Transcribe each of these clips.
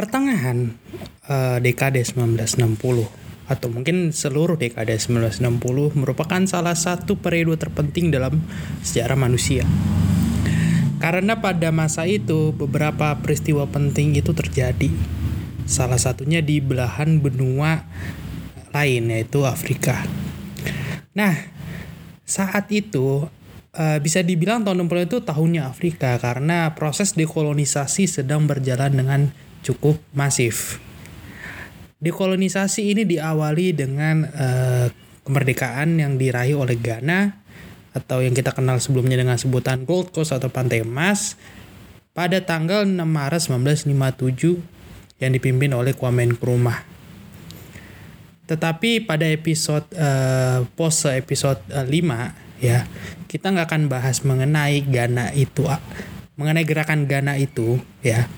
pertengahan uh, dekade 1960 atau mungkin seluruh dekade 1960 merupakan salah satu periode terpenting dalam sejarah manusia. Karena pada masa itu beberapa peristiwa penting itu terjadi. Salah satunya di belahan benua lain yaitu Afrika. Nah, saat itu uh, bisa dibilang tahun 60 itu tahunnya Afrika karena proses dekolonisasi sedang berjalan dengan cukup masif. Dekolonisasi ini diawali dengan uh, kemerdekaan yang diraih oleh Ghana atau yang kita kenal sebelumnya dengan sebutan Gold Coast atau Pantai Emas pada tanggal 6 Maret 1957 yang dipimpin oleh Kwame Nkrumah. Tetapi pada episode uh, pose episode uh, 5 ya kita nggak akan bahas mengenai Ghana itu mengenai gerakan Ghana itu ya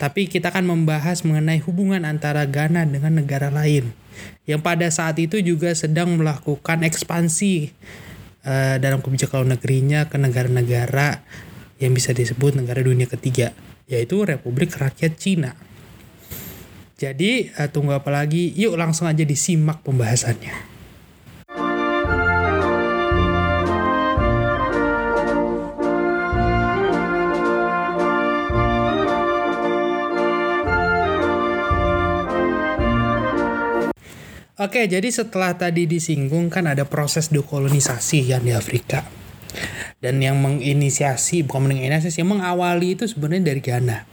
tapi kita akan membahas mengenai hubungan antara Ghana dengan negara lain yang pada saat itu juga sedang melakukan ekspansi uh, dalam kebijakan luar negerinya ke negara-negara yang bisa disebut negara dunia ketiga, yaitu Republik Rakyat Cina. Jadi, uh, tunggu apa lagi? Yuk langsung aja disimak pembahasannya. Oke, jadi setelah tadi disinggung kan ada proses dekolonisasi yang di Afrika. Dan yang menginisiasi, bukan menginisiasi, yang mengawali itu sebenarnya dari Ghana.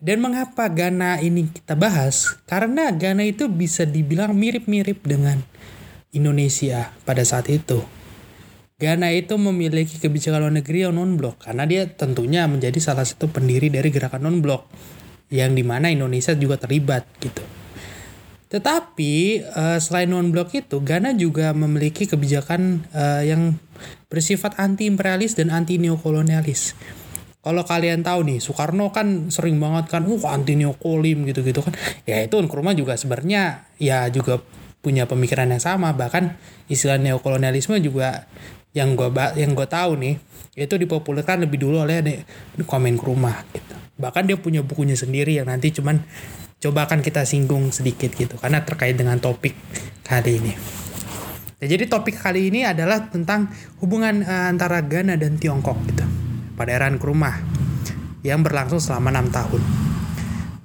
Dan mengapa Ghana ini kita bahas? Karena Ghana itu bisa dibilang mirip-mirip dengan Indonesia pada saat itu. Ghana itu memiliki kebijakan luar negeri yang non-blok karena dia tentunya menjadi salah satu pendiri dari gerakan non-blok yang di mana Indonesia juga terlibat gitu. Tetapi uh, selain non blok itu, Ghana juga memiliki kebijakan uh, yang bersifat anti imperialis dan anti neokolonialis. Kalau kalian tahu nih, Soekarno kan sering banget kan, uh anti neokolim gitu-gitu kan. Ya itu Nkrumah juga sebenarnya ya juga punya pemikiran yang sama. Bahkan istilah neokolonialisme juga yang gue yang gue tahu nih itu dipopulerkan lebih dulu oleh Kwame Nkrumah gitu. Bahkan dia punya bukunya sendiri yang nanti cuman coba akan kita singgung sedikit gitu karena terkait dengan topik kali ini. Nah, jadi topik kali ini adalah tentang hubungan uh, antara Ghana dan Tiongkok gitu pada era Nkrumah yang berlangsung selama enam tahun.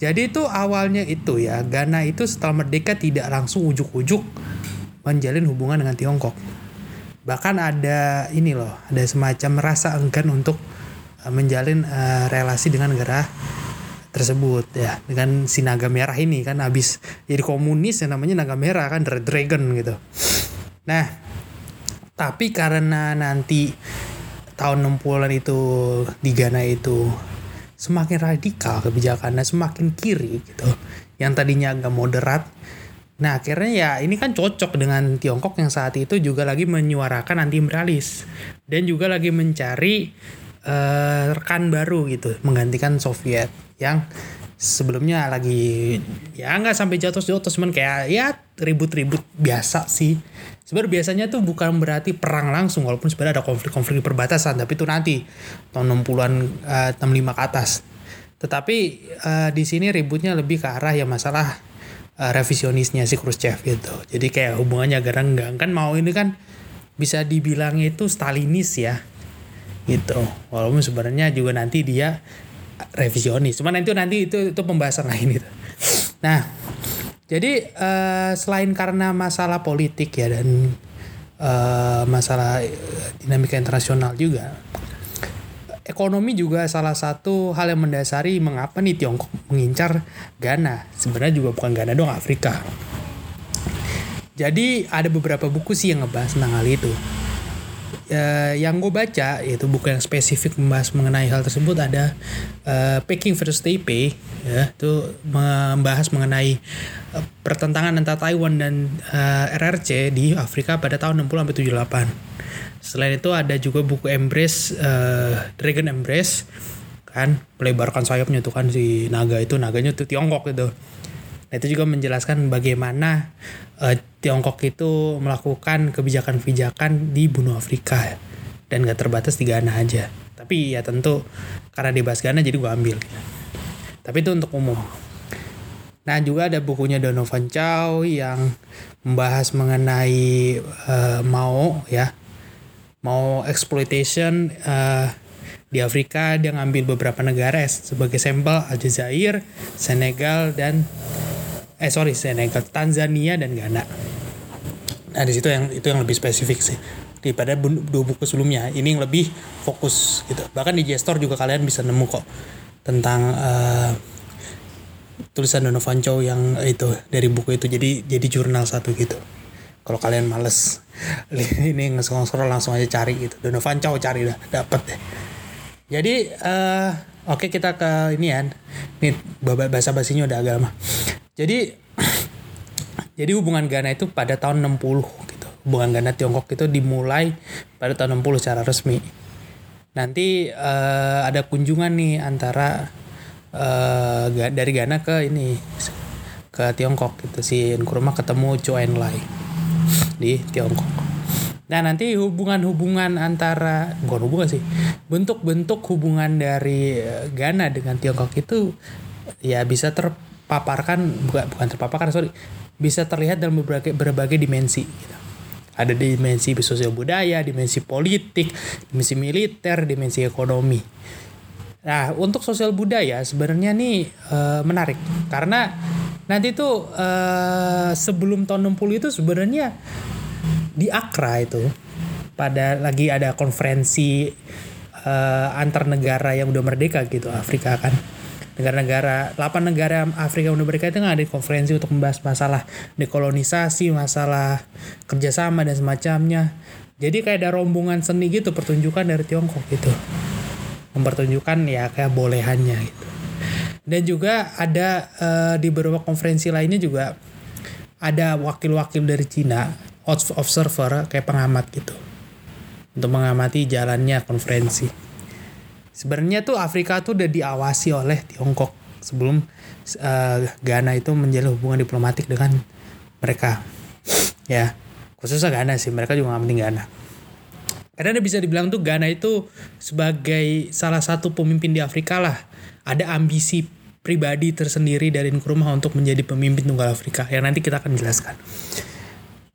Jadi itu awalnya itu ya Ghana itu setelah merdeka tidak langsung ujuk-ujuk menjalin hubungan dengan Tiongkok. Bahkan ada ini loh, ada semacam rasa enggan untuk uh, menjalin uh, relasi dengan negara tersebut ya dengan si naga merah ini kan habis jadi komunis yang namanya naga merah kan Red Dragon gitu. Nah, tapi karena nanti tahun 60-an itu di Ghana itu semakin radikal kebijakannya semakin kiri gitu. Yang tadinya agak moderat Nah akhirnya ya ini kan cocok dengan Tiongkok yang saat itu juga lagi menyuarakan anti imperialis dan juga lagi mencari uh, rekan baru gitu menggantikan Soviet yang sebelumnya lagi ya nggak sampai jatuh-jatuh cuman kayak ya ribut-ribut biasa sih. Sebenarnya biasanya tuh bukan berarti perang langsung walaupun sebenarnya ada konflik-konflik perbatasan tapi itu nanti tahun 60-an uh, 65 ke atas. Tetapi uh, di sini ributnya lebih ke arah ya masalah uh, revisionisnya si Khrushchev gitu. Jadi kayak hubungannya agak renggang kan mau ini kan bisa dibilang itu Stalinis ya gitu. Walaupun sebenarnya juga nanti dia revisionis. Cuman itu nanti itu itu pembahasan lain itu. Nah, jadi uh, selain karena masalah politik ya dan uh, masalah dinamika internasional juga, ekonomi juga salah satu hal yang mendasari mengapa nih Tiongkok mengincar Ghana. Sebenarnya juga bukan Ghana dong, Afrika. Jadi ada beberapa buku sih yang ngebahas tentang hal itu uh, yang gue baca yaitu buku yang spesifik membahas mengenai hal tersebut ada uh, Peking versus Taipei ya itu membahas mengenai uh, pertentangan antara Taiwan dan uh, RRC di Afrika pada tahun 60 sampai 78. Selain itu ada juga buku Embrace uh, Dragon Embrace kan melebarkan sayapnya tuh kan si naga itu naganya tuh Tiongkok gitu. Nah, itu juga menjelaskan bagaimana uh, Tiongkok itu melakukan kebijakan-kebijakan di benua Afrika dan gak terbatas di Ghana aja. Tapi ya tentu karena dibahas Ghana jadi gue ambil. Tapi itu untuk umum. Nah juga ada bukunya Donovan Chow yang membahas mengenai uh, mau ya mau exploitation uh, di Afrika dia ngambil beberapa negara sebagai sampel Aljazair, Senegal dan eh sorry Senegal, Tanzania dan Ghana. Nah di situ yang itu yang lebih spesifik sih. Daripada dua buku sebelumnya. Ini yang lebih fokus gitu. Bahkan di Gestor juga kalian bisa nemu kok tentang uh, tulisan Donovan Chow yang itu dari buku itu. Jadi jadi jurnal satu gitu. Kalau kalian males ini nge-scroll langsung aja cari gitu. Donovan Chow cari dah dapet deh. Jadi uh, oke okay, kita ke ini ya. Ini bahasa basinya udah agama jadi jadi hubungan Ghana itu pada tahun 60 gitu. Hubungan Ghana Tiongkok itu dimulai pada tahun 60 secara resmi. Nanti uh, ada kunjungan nih antara uh, dari Ghana ke ini ke Tiongkok gitu. Si Nkrumah ketemu Chou Enlai di Tiongkok. Nah nanti hubungan-hubungan antara bukan hubungan sih bentuk-bentuk hubungan dari eh, Ghana dengan Tiongkok itu ya bisa terpaparkan bukan bukan terpaparkan sorry bisa terlihat dalam berbagai berbagai dimensi. Gitu. Ada dimensi sosial budaya, dimensi politik, dimensi militer, dimensi ekonomi. Nah, untuk sosial budaya sebenarnya nih e, menarik karena nanti tuh e, sebelum tahun 60 itu sebenarnya di Accra itu pada lagi ada konferensi e, antar negara yang udah merdeka gitu Afrika kan negara-negara 8 negara Afrika itu kan ada konferensi untuk membahas masalah dekolonisasi masalah kerjasama dan semacamnya jadi kayak ada rombongan seni gitu pertunjukan dari Tiongkok gitu mempertunjukkan ya kayak bolehannya gitu. Dan juga ada uh, di beberapa konferensi lainnya juga ada wakil-wakil dari Cina, observer kayak pengamat gitu. Untuk mengamati jalannya konferensi. Sebenarnya tuh Afrika tuh udah diawasi oleh Tiongkok sebelum uh, Ghana itu menjalin hubungan diplomatik dengan mereka. Ya, khususnya Ghana sih, mereka juga nggak Ghana. Karena bisa dibilang tuh Ghana itu sebagai salah satu pemimpin di Afrika lah. Ada ambisi pribadi tersendiri dari Nkrumah untuk menjadi pemimpin tunggal Afrika yang nanti kita akan jelaskan.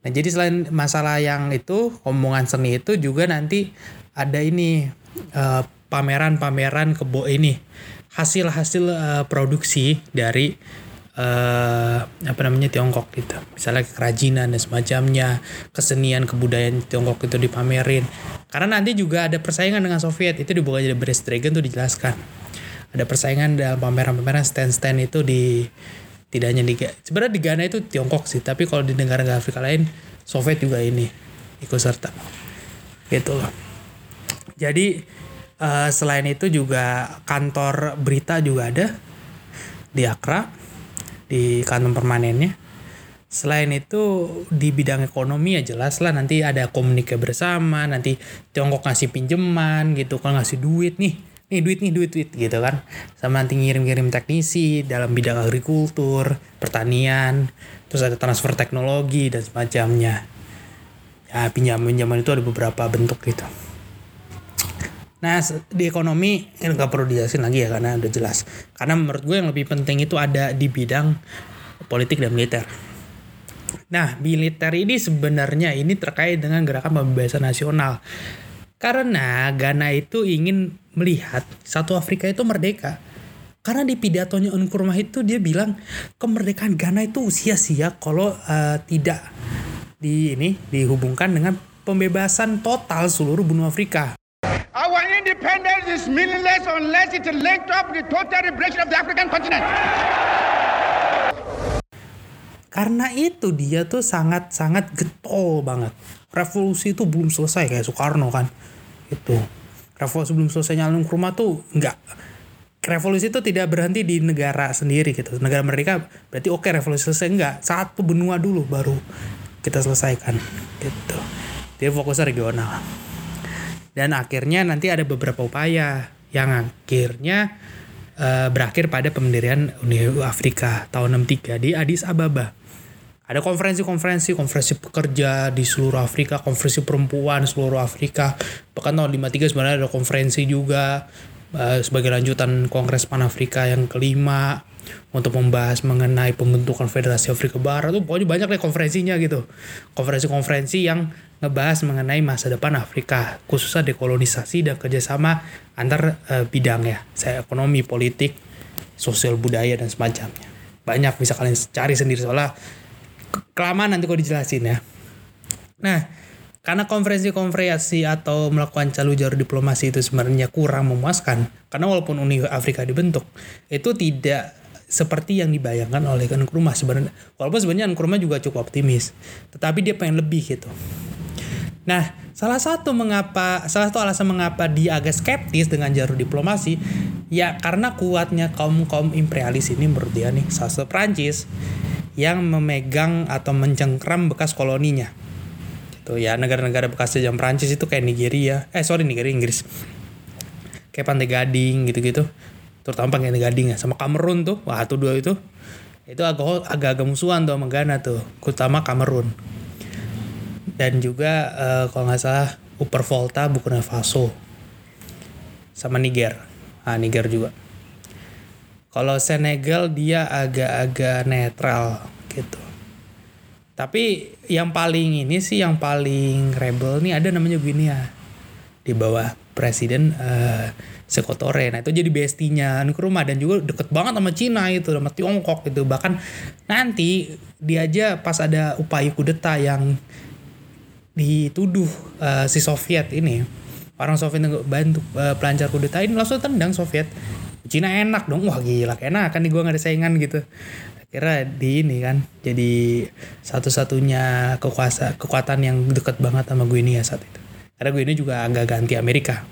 Nah jadi selain masalah yang itu omongan seni itu juga nanti ada ini uh, pameran-pameran kebo ini. Hasil-hasil uh, produksi dari uh, apa namanya Tiongkok gitu. Misalnya kerajinan dan semacamnya kesenian kebudayaan Tiongkok itu dipamerin. Karena nanti juga ada persaingan dengan Soviet. Itu dibuka jadi Brest Dragon tuh dijelaskan. Ada persaingan dalam pameran-pameran stand-stand itu di tidak hanya di sebenarnya di Ghana itu Tiongkok sih. Tapi kalau di negara-negara Afrika lain Soviet juga ini ikut serta. Gitu loh. Jadi uh, selain itu juga kantor berita juga ada di Accra di kantor permanennya. Selain itu di bidang ekonomi ya jelas lah nanti ada komunikasi bersama, nanti Tiongkok ngasih pinjaman gitu kan ngasih duit nih, nih duit nih duit duit gitu kan, sama nanti ngirim-ngirim teknisi dalam bidang agrikultur, pertanian, terus ada transfer teknologi dan semacamnya. Ya pinjaman-pinjaman itu ada beberapa bentuk gitu. Nah di ekonomi ini nggak perlu dijelasin lagi ya karena udah jelas. Karena menurut gue yang lebih penting itu ada di bidang politik dan militer. Nah militer ini sebenarnya ini terkait dengan gerakan pembebasan nasional. Karena Ghana itu ingin melihat satu Afrika itu merdeka. Karena di pidatonya Nkrumah itu dia bilang kemerdekaan Ghana itu sia-sia kalau uh, tidak di ini dihubungkan dengan pembebasan total seluruh benua Afrika. Our independence is meaningless unless it linked up the total liberation of the African continent. Karena itu dia tuh sangat-sangat getol banget. Revolusi itu belum selesai kayak Soekarno kan. Itu. Revolusi belum selesai nyalon rumah tuh enggak. Revolusi itu tidak berhenti di negara sendiri gitu. Negara mereka berarti oke okay, revolusi selesai enggak. Satu benua dulu baru kita selesaikan gitu. Dia fokusnya regional dan akhirnya nanti ada beberapa upaya yang akhirnya uh, berakhir pada pendirian Uni Afrika tahun 63 di Addis Ababa. Ada konferensi-konferensi, konferensi pekerja di seluruh Afrika, konferensi perempuan seluruh Afrika. Bahkan tahun 53 sebenarnya ada konferensi juga uh, sebagai lanjutan Kongres Pan Afrika yang kelima untuk membahas mengenai pembentukan Federasi Afrika Barat tuh pokoknya banyak deh konferensinya gitu konferensi-konferensi yang ngebahas mengenai masa depan Afrika khususnya dekolonisasi dan kerjasama antar uh, bidang ya. Saya ekonomi politik sosial budaya dan semacamnya. Banyak bisa kalian cari sendiri. Soalnya kelamaan nanti kok dijelasin ya. Nah karena konferensi-konferensi atau melakukan jalur-jalur diplomasi itu sebenarnya kurang memuaskan karena walaupun Uni Afrika dibentuk itu tidak seperti yang dibayangkan oleh Nkrumah sebenarnya. Walaupun sebenarnya Nkrumah juga cukup optimis tetapi dia pengen lebih gitu nah salah satu mengapa salah satu alasan mengapa dia agak skeptis dengan jalur diplomasi ya karena kuatnya kaum kaum imperialis ini menurut dia nih satu Prancis yang memegang atau mencengkram bekas koloninya. Gitu ya negara-negara bekas jam Prancis itu kayak Nigeria eh sorry Nigeria Inggris. Kayak Pantai Gading gitu-gitu. Terutama Pantai Gading ya sama Kamerun tuh wah tuh dua itu. Itu agak agak musuhan tuh sama Ghana tuh terutama Kamerun dan juga uh, kalau nggak salah Upper Volta Burkina Faso sama Niger. Ah Niger juga. Kalau Senegal dia agak-agak netral gitu. Tapi yang paling ini sih yang paling rebel nih ada namanya Guinea. Di bawah presiden uh, Sekotore. Nah itu jadi bestinya Nkrumah. Dan juga deket banget sama Cina itu sama Tiongkok gitu. Bahkan nanti dia aja pas ada upaya kudeta yang dituduh uh, si Soviet ini orang Soviet yang bantu uh, pelancar kudeta ini langsung tendang Soviet. Cina enak dong wah gila enak kan nih gue gak ada saingan gitu. Kira di ini kan jadi satu-satunya kekuasa kekuatan yang dekat banget sama gue ini ya saat itu. Karena gue ini juga agak ganti Amerika.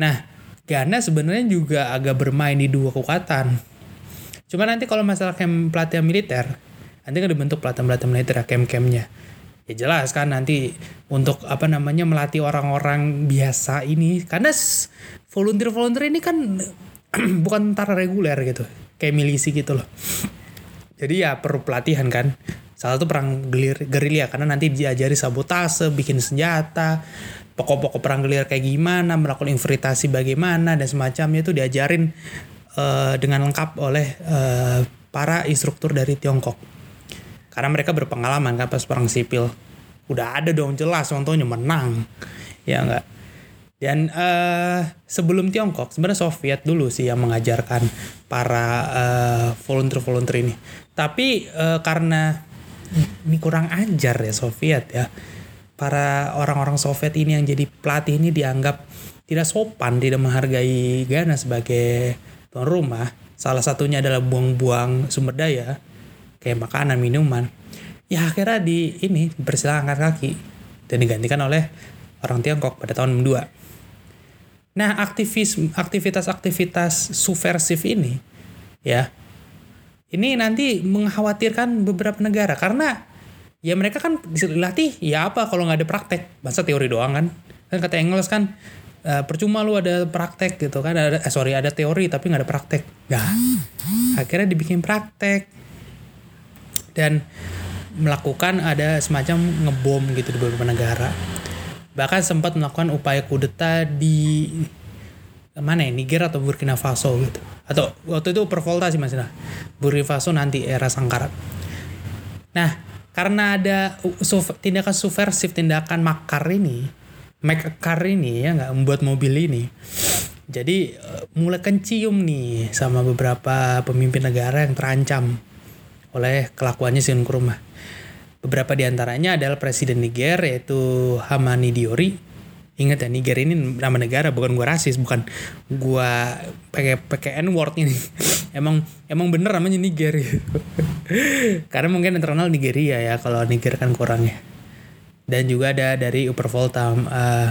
Nah Ghana sebenarnya juga agak bermain di dua kekuatan. Cuma nanti kalau masalah camp pelatihan militer nanti kan dibentuk pelatihan-pelatihan militer ya camp-campnya ya jelas kan nanti untuk apa namanya melatih orang-orang biasa ini. Karena volunteer-volunteer ini kan bukan tentara reguler gitu kayak milisi gitu loh. Jadi ya perlu pelatihan kan. Salah satu perang gerilya karena nanti diajari sabotase bikin senjata. Pokok-pokok perang gerilya kayak gimana melakukan infiltrasi bagaimana dan semacamnya itu diajarin uh, dengan lengkap oleh uh, para instruktur dari Tiongkok karena mereka berpengalaman kan pas perang sipil udah ada dong jelas contohnya menang ya enggak dan uh, sebelum Tiongkok sebenarnya Soviet dulu sih yang mengajarkan para uh, volunteer-volunteer ini. Tapi uh, karena ini kurang ajar ya Soviet ya. Para orang-orang Soviet ini yang jadi pelatih ini dianggap tidak sopan, tidak menghargai Ghana sebagai tuan rumah. Salah satunya adalah buang-buang sumber daya kayak makanan, minuman. Ya akhirnya di ini bersilang kaki dan digantikan oleh orang Tiongkok pada tahun 62 Nah, aktivis aktivitas-aktivitas subversif ini ya. Ini nanti mengkhawatirkan beberapa negara. Karena ya mereka kan dilatih ya apa kalau nggak ada praktek? Masa teori doang kan? Kan kata Engels kan uh, percuma lu ada praktek gitu kan. Ada eh, sorry ada teori tapi nggak ada praktek. Nah akhirnya dibikin praktek dan melakukan ada semacam ngebom gitu di beberapa negara. Bahkan sempat melakukan upaya kudeta di mana ya Niger atau Burkina Faso gitu. Atau waktu itu pervolta sih mas nah Burkina Faso nanti era Sangkarat nah karena ada tindakan subversif tindakan makar ini makar ini ya nggak membuat mobil ini jadi eh, mulai kencium nih sama beberapa pemimpin negara yang terancam oleh kelakuannya Nkrumah Beberapa di antaranya adalah Presiden Niger yaitu Hamani Diori. Ingat ya Niger ini nama negara bukan gua rasis, bukan gua pakai pakai N word ini. emang emang bener namanya Niger. Karena mungkin yang terkenal Nigeria ya kalau Niger kan kurangnya. Dan juga ada dari Upper Volta uh,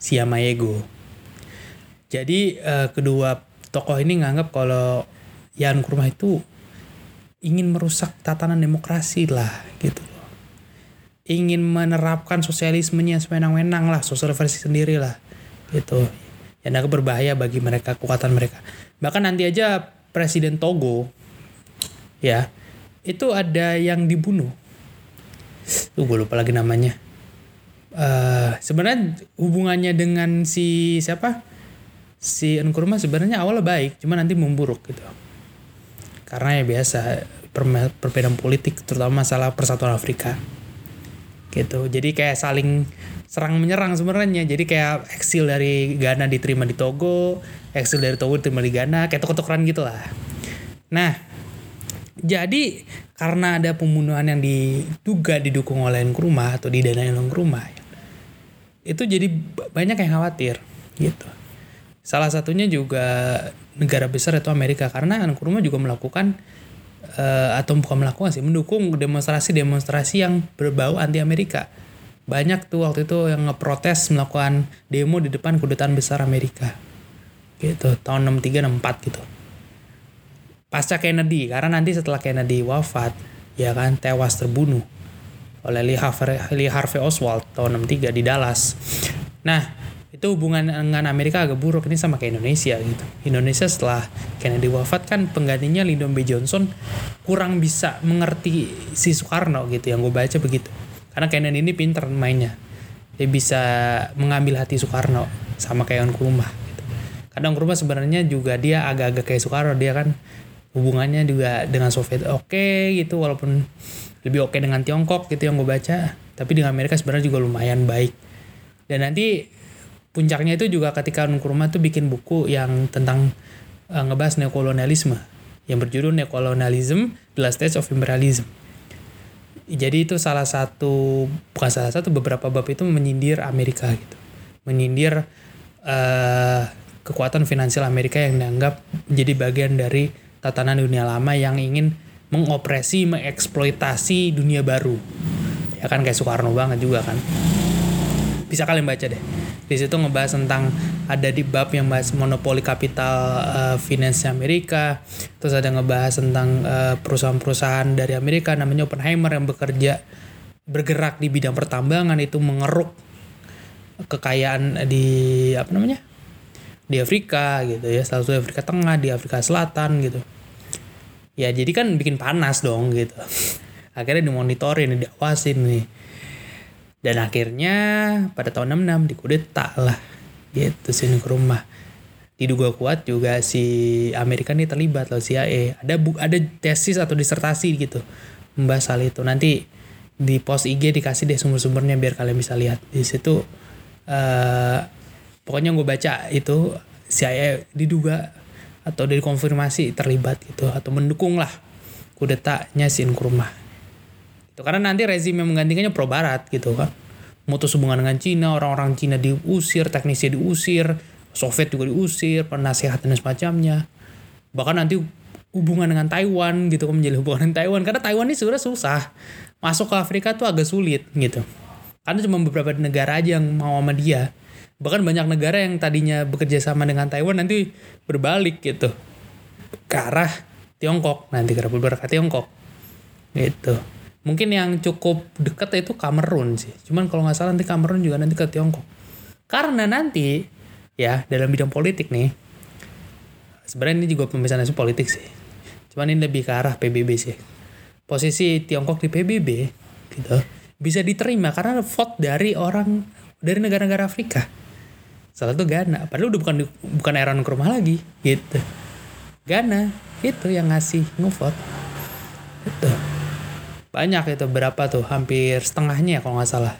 Siamayego. Jadi uh, kedua tokoh ini nganggap kalau Yan Kurma itu ingin merusak tatanan demokrasi lah gitu. Ingin menerapkan sosialismenya sewenang-wenang lah sosial versi sendiri lah gitu. Yang agak berbahaya bagi mereka kekuatan mereka. Bahkan nanti aja presiden Togo ya itu ada yang dibunuh. Tuh gue lupa lagi namanya. Uh, sebenarnya hubungannya dengan si siapa? Si Nkrumah sebenarnya awalnya baik cuma nanti memburuk gitu karena ya biasa perbedaan politik terutama masalah persatuan Afrika. Gitu. Jadi kayak saling serang menyerang sebenarnya. Jadi kayak eksil dari Ghana diterima di Togo eksil dari Togo diterima di Ghana kayak tuker-tukeran gitu lah. Nah jadi karena ada pembunuhan yang diduga didukung oleh Nkrumah atau didanai oleh Nkrumah itu jadi banyak yang khawatir gitu. Salah satunya juga negara besar itu Amerika. Karena Nkrumah juga melakukan uh, atau bukan melakukan sih mendukung demonstrasi-demonstrasi yang berbau anti Amerika banyak tuh waktu itu yang ngeprotes melakukan demo di depan kedutaan besar Amerika. Gitu tahun 63 64 gitu. Pasca Kennedy karena nanti setelah Kennedy wafat ya kan tewas terbunuh oleh Lee Harvey, Lee Harvey Oswald tahun 63 di Dallas. Nah itu hubungan dengan Amerika agak buruk ini sama kayak Indonesia gitu. Indonesia setelah Kennedy wafat kan penggantinya Lyndon B Johnson kurang bisa mengerti si Soekarno gitu yang gue baca begitu. Karena Kennedy ini pinter mainnya. Dia bisa mengambil hati Soekarno sama kayak Nkrumah gitu. Kadang Nkrumah sebenarnya juga dia agak-agak kayak Soekarno dia kan hubungannya juga dengan Soviet oke okay, gitu walaupun lebih oke okay dengan Tiongkok gitu yang gue baca tapi dengan Amerika sebenarnya juga lumayan baik dan nanti puncaknya itu juga ketika Nkrumah tuh bikin buku yang tentang uh, ngebahas neokolonialisme yang berjudul Neocolonialism: The Last Stage of Imperialism. Jadi itu salah satu bukan salah satu beberapa bab itu menyindir Amerika gitu. Menyindir uh, kekuatan finansial Amerika yang dianggap menjadi bagian dari tatanan dunia lama yang ingin mengopresi, mengeksploitasi dunia baru. Ya kan kayak Soekarno banget juga kan. Bisa kalian baca deh. Di situ ngebahas tentang ada di bab yang bahas monopoli kapital uh, finance Amerika. Terus ada ngebahas tentang perusahaan perusahaan-perusahaan dari Amerika namanya Oppenheimer yang bekerja bergerak di bidang pertambangan itu mengeruk kekayaan di apa namanya di Afrika gitu ya. Salah satu Afrika Tengah di Afrika Selatan gitu. Ya jadi kan bikin panas dong gitu. Akhirnya dimonitorin diawasin nih dan akhirnya pada tahun 66 dikudeta lah. Gitu sini ke rumah. Diduga kuat juga si Amerika ini terlibat loh CIA ada bu ada tesis atau disertasi gitu membahas hal itu. Nanti di post IG dikasih deh sumber-sumbernya biar kalian bisa lihat. Di situ uh, pokoknya gue baca itu CIA diduga atau dikonfirmasi terlibat gitu atau mendukung lah kudetanya si Nkrumah gitu. Karena nanti rezim yang menggantikannya pro barat gitu kan. Mutus hubungan dengan Cina, orang-orang Cina diusir, teknisi diusir, Soviet juga diusir, penasehat dan semacamnya. Bahkan nanti hubungan dengan Taiwan gitu kan menjadi hubungan dengan Taiwan karena Taiwan ini sebenarnya susah. Masuk ke Afrika tuh agak sulit gitu. Karena cuma beberapa negara aja yang mau sama dia. Bahkan banyak negara yang tadinya bekerja sama dengan Taiwan nanti berbalik gitu. Ke arah Tiongkok nanti ke Republik Tiongkok. Gitu mungkin yang cukup dekat itu Kamerun sih. Cuman kalau nggak salah nanti Kamerun juga nanti ke Tiongkok. Karena nanti ya dalam bidang politik nih sebenarnya ini juga pembicaraan politik sih. Cuman ini lebih ke arah PBB sih. Posisi Tiongkok di PBB gitu bisa diterima karena vote dari orang dari negara-negara Afrika. Salah satu Ghana. Padahal udah bukan bukan era ke rumah lagi gitu. Ghana itu yang ngasih ngevote. Itu banyak itu berapa tuh? Hampir setengahnya kalau nggak salah.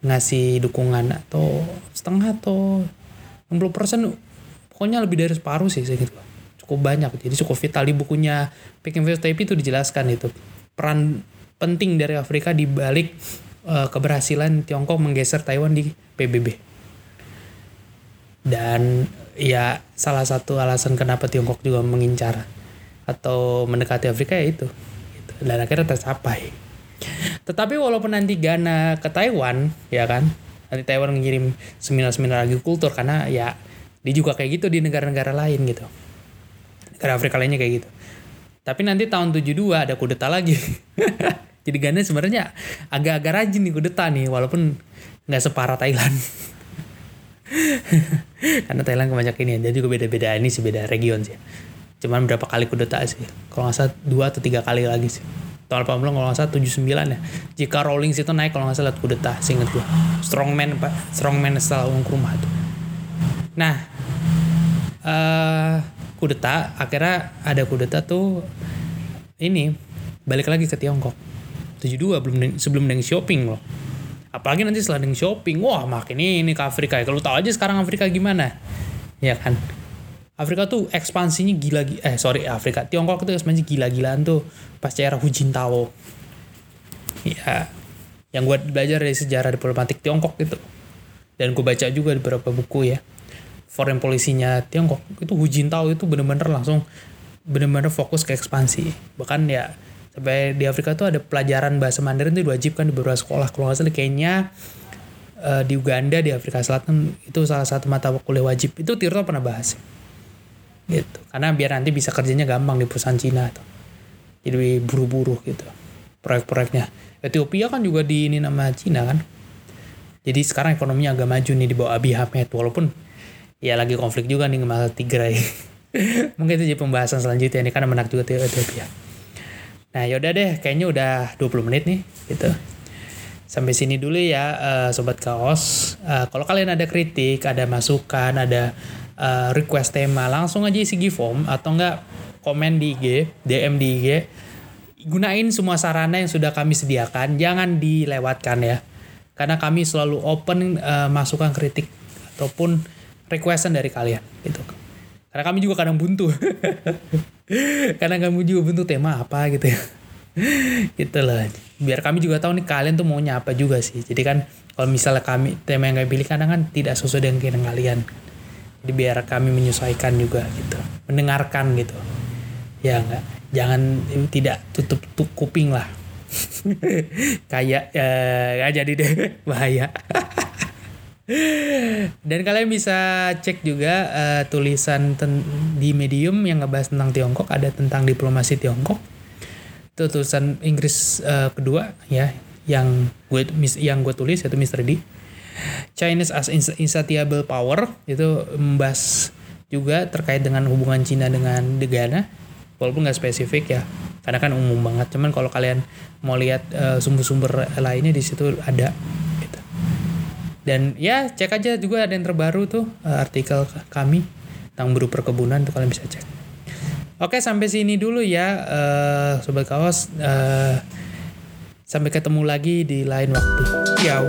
Ngasih dukungan atau setengah atau 60 persen. Pokoknya lebih dari separuh sih gitu cukup banyak. Jadi cukup vital. Di bukunya Peking First Tape itu dijelaskan itu. Peran penting dari Afrika di balik uh, keberhasilan Tiongkok menggeser Taiwan di PBB dan ya salah satu alasan kenapa Tiongkok juga mengincar atau mendekati Afrika ya itu dan akhirnya tercapai. Tetapi walaupun nanti Ghana ke Taiwan, ya kan, nanti Taiwan mengirim seminar-seminar agrikultur karena ya dia juga kayak gitu di negara-negara lain gitu. Negara Afrika lainnya kayak gitu. Tapi nanti tahun 72 ada kudeta lagi. Jadi Ghana sebenarnya agak-agak rajin nih kudeta nih, walaupun nggak separah Thailand. karena Thailand kebanyakan ini, dia juga beda-beda ini sih beda region sih cuman berapa kali kudeta sih. Kalau nggak salah dua atau tiga kali lagi sih. Tahun 80 kalau nggak salah 79 ya. Jika Rawlings itu naik kalau nggak salah kudeta singkat gue strongman pak. Strongman setelah uang rumah tuh nah uh, kudeta akhirnya ada kudeta tuh ini balik lagi ke Tiongkok. 72 belum sebelum Deng Shopping loh. Apalagi nanti setelah Deng Shopping wah makin ini ke Afrika ya. Kalau tahu aja sekarang Afrika gimana? Ya kan Afrika tuh ekspansinya gila eh sorry Afrika. Tiongkok itu ekspansi gila-gilaan tuh pas era Hu Jintao ya yang gue belajar dari sejarah diplomatik Tiongkok itu. Dan gue baca juga di beberapa buku ya. Foreign policy-nya Tiongkok. Itu Hu Jintao itu bener-bener langsung bener-bener fokus ke ekspansi. Bahkan ya sampai di Afrika tuh ada pelajaran bahasa Mandarin itu diwajibkan di beberapa sekolah. Kalau nggak salah kayaknya uh, di Uganda di Afrika Selatan itu salah satu mata kuliah wajib. Itu Tirto pernah bahas gitu. Karena biar nanti bisa kerjanya gampang di perusahaan Cina tuh. Jadi buru-buru gitu proyek-proyeknya. Ethiopia kan juga di ini nama Cina kan. Jadi sekarang ekonominya agak maju nih di bawah Abiy Ahmed. Walaupun ya lagi konflik juga nih sama Tigray. Mungkin itu jadi pembahasan selanjutnya ini karena menak juga Ethiopia. Nah yaudah deh kayaknya udah 20 menit nih gitu. Sampai sini dulu ya uh, sobat kaos. Uh, kalau kalian ada kritik ada masukan ada uh, request tema langsung aja isi form atau enggak komen di IG DM di IG gunain semua sarana yang sudah kami sediakan jangan dilewatkan ya karena kami selalu open uh, masukan kritik ataupun requestan dari kalian gitu karena kami juga kadang buntu. Karena kami juga buntu tema apa gitu ya. gitu lah. Biar kami juga tahu nih kalian tuh maunya apa juga sih. Jadi kan kalau misalnya kami tema yang kami pilih kadang kan tidak sesuai dengan keinginan kalian. Jadi biar kami menyesuaikan juga gitu. Mendengarkan gitu. Ya enggak. Jangan tidak tutup, tutup kuping lah. Kayak ya, ya jadi deh bahaya. Dan kalian bisa cek juga uh, tulisan di Medium yang ngebahas tentang Tiongkok, ada tentang diplomasi Tiongkok. Itu tulisan Inggris uh, kedua ya, yang gue yang gue tulis yaitu Mr. D. Chinese as insatiable power itu membahas juga terkait dengan hubungan Cina dengan negara walaupun nggak spesifik ya karena kan umum banget. Cuman kalau kalian mau lihat uh, sumber-sumber lainnya di situ ada dan ya cek aja juga ada yang terbaru tuh uh, artikel kami tentang buruh perkebunan tuh kalian bisa cek. Oke sampai sini dulu ya uh, sobat kaos. Uh, sampai ketemu lagi di lain waktu. Ciao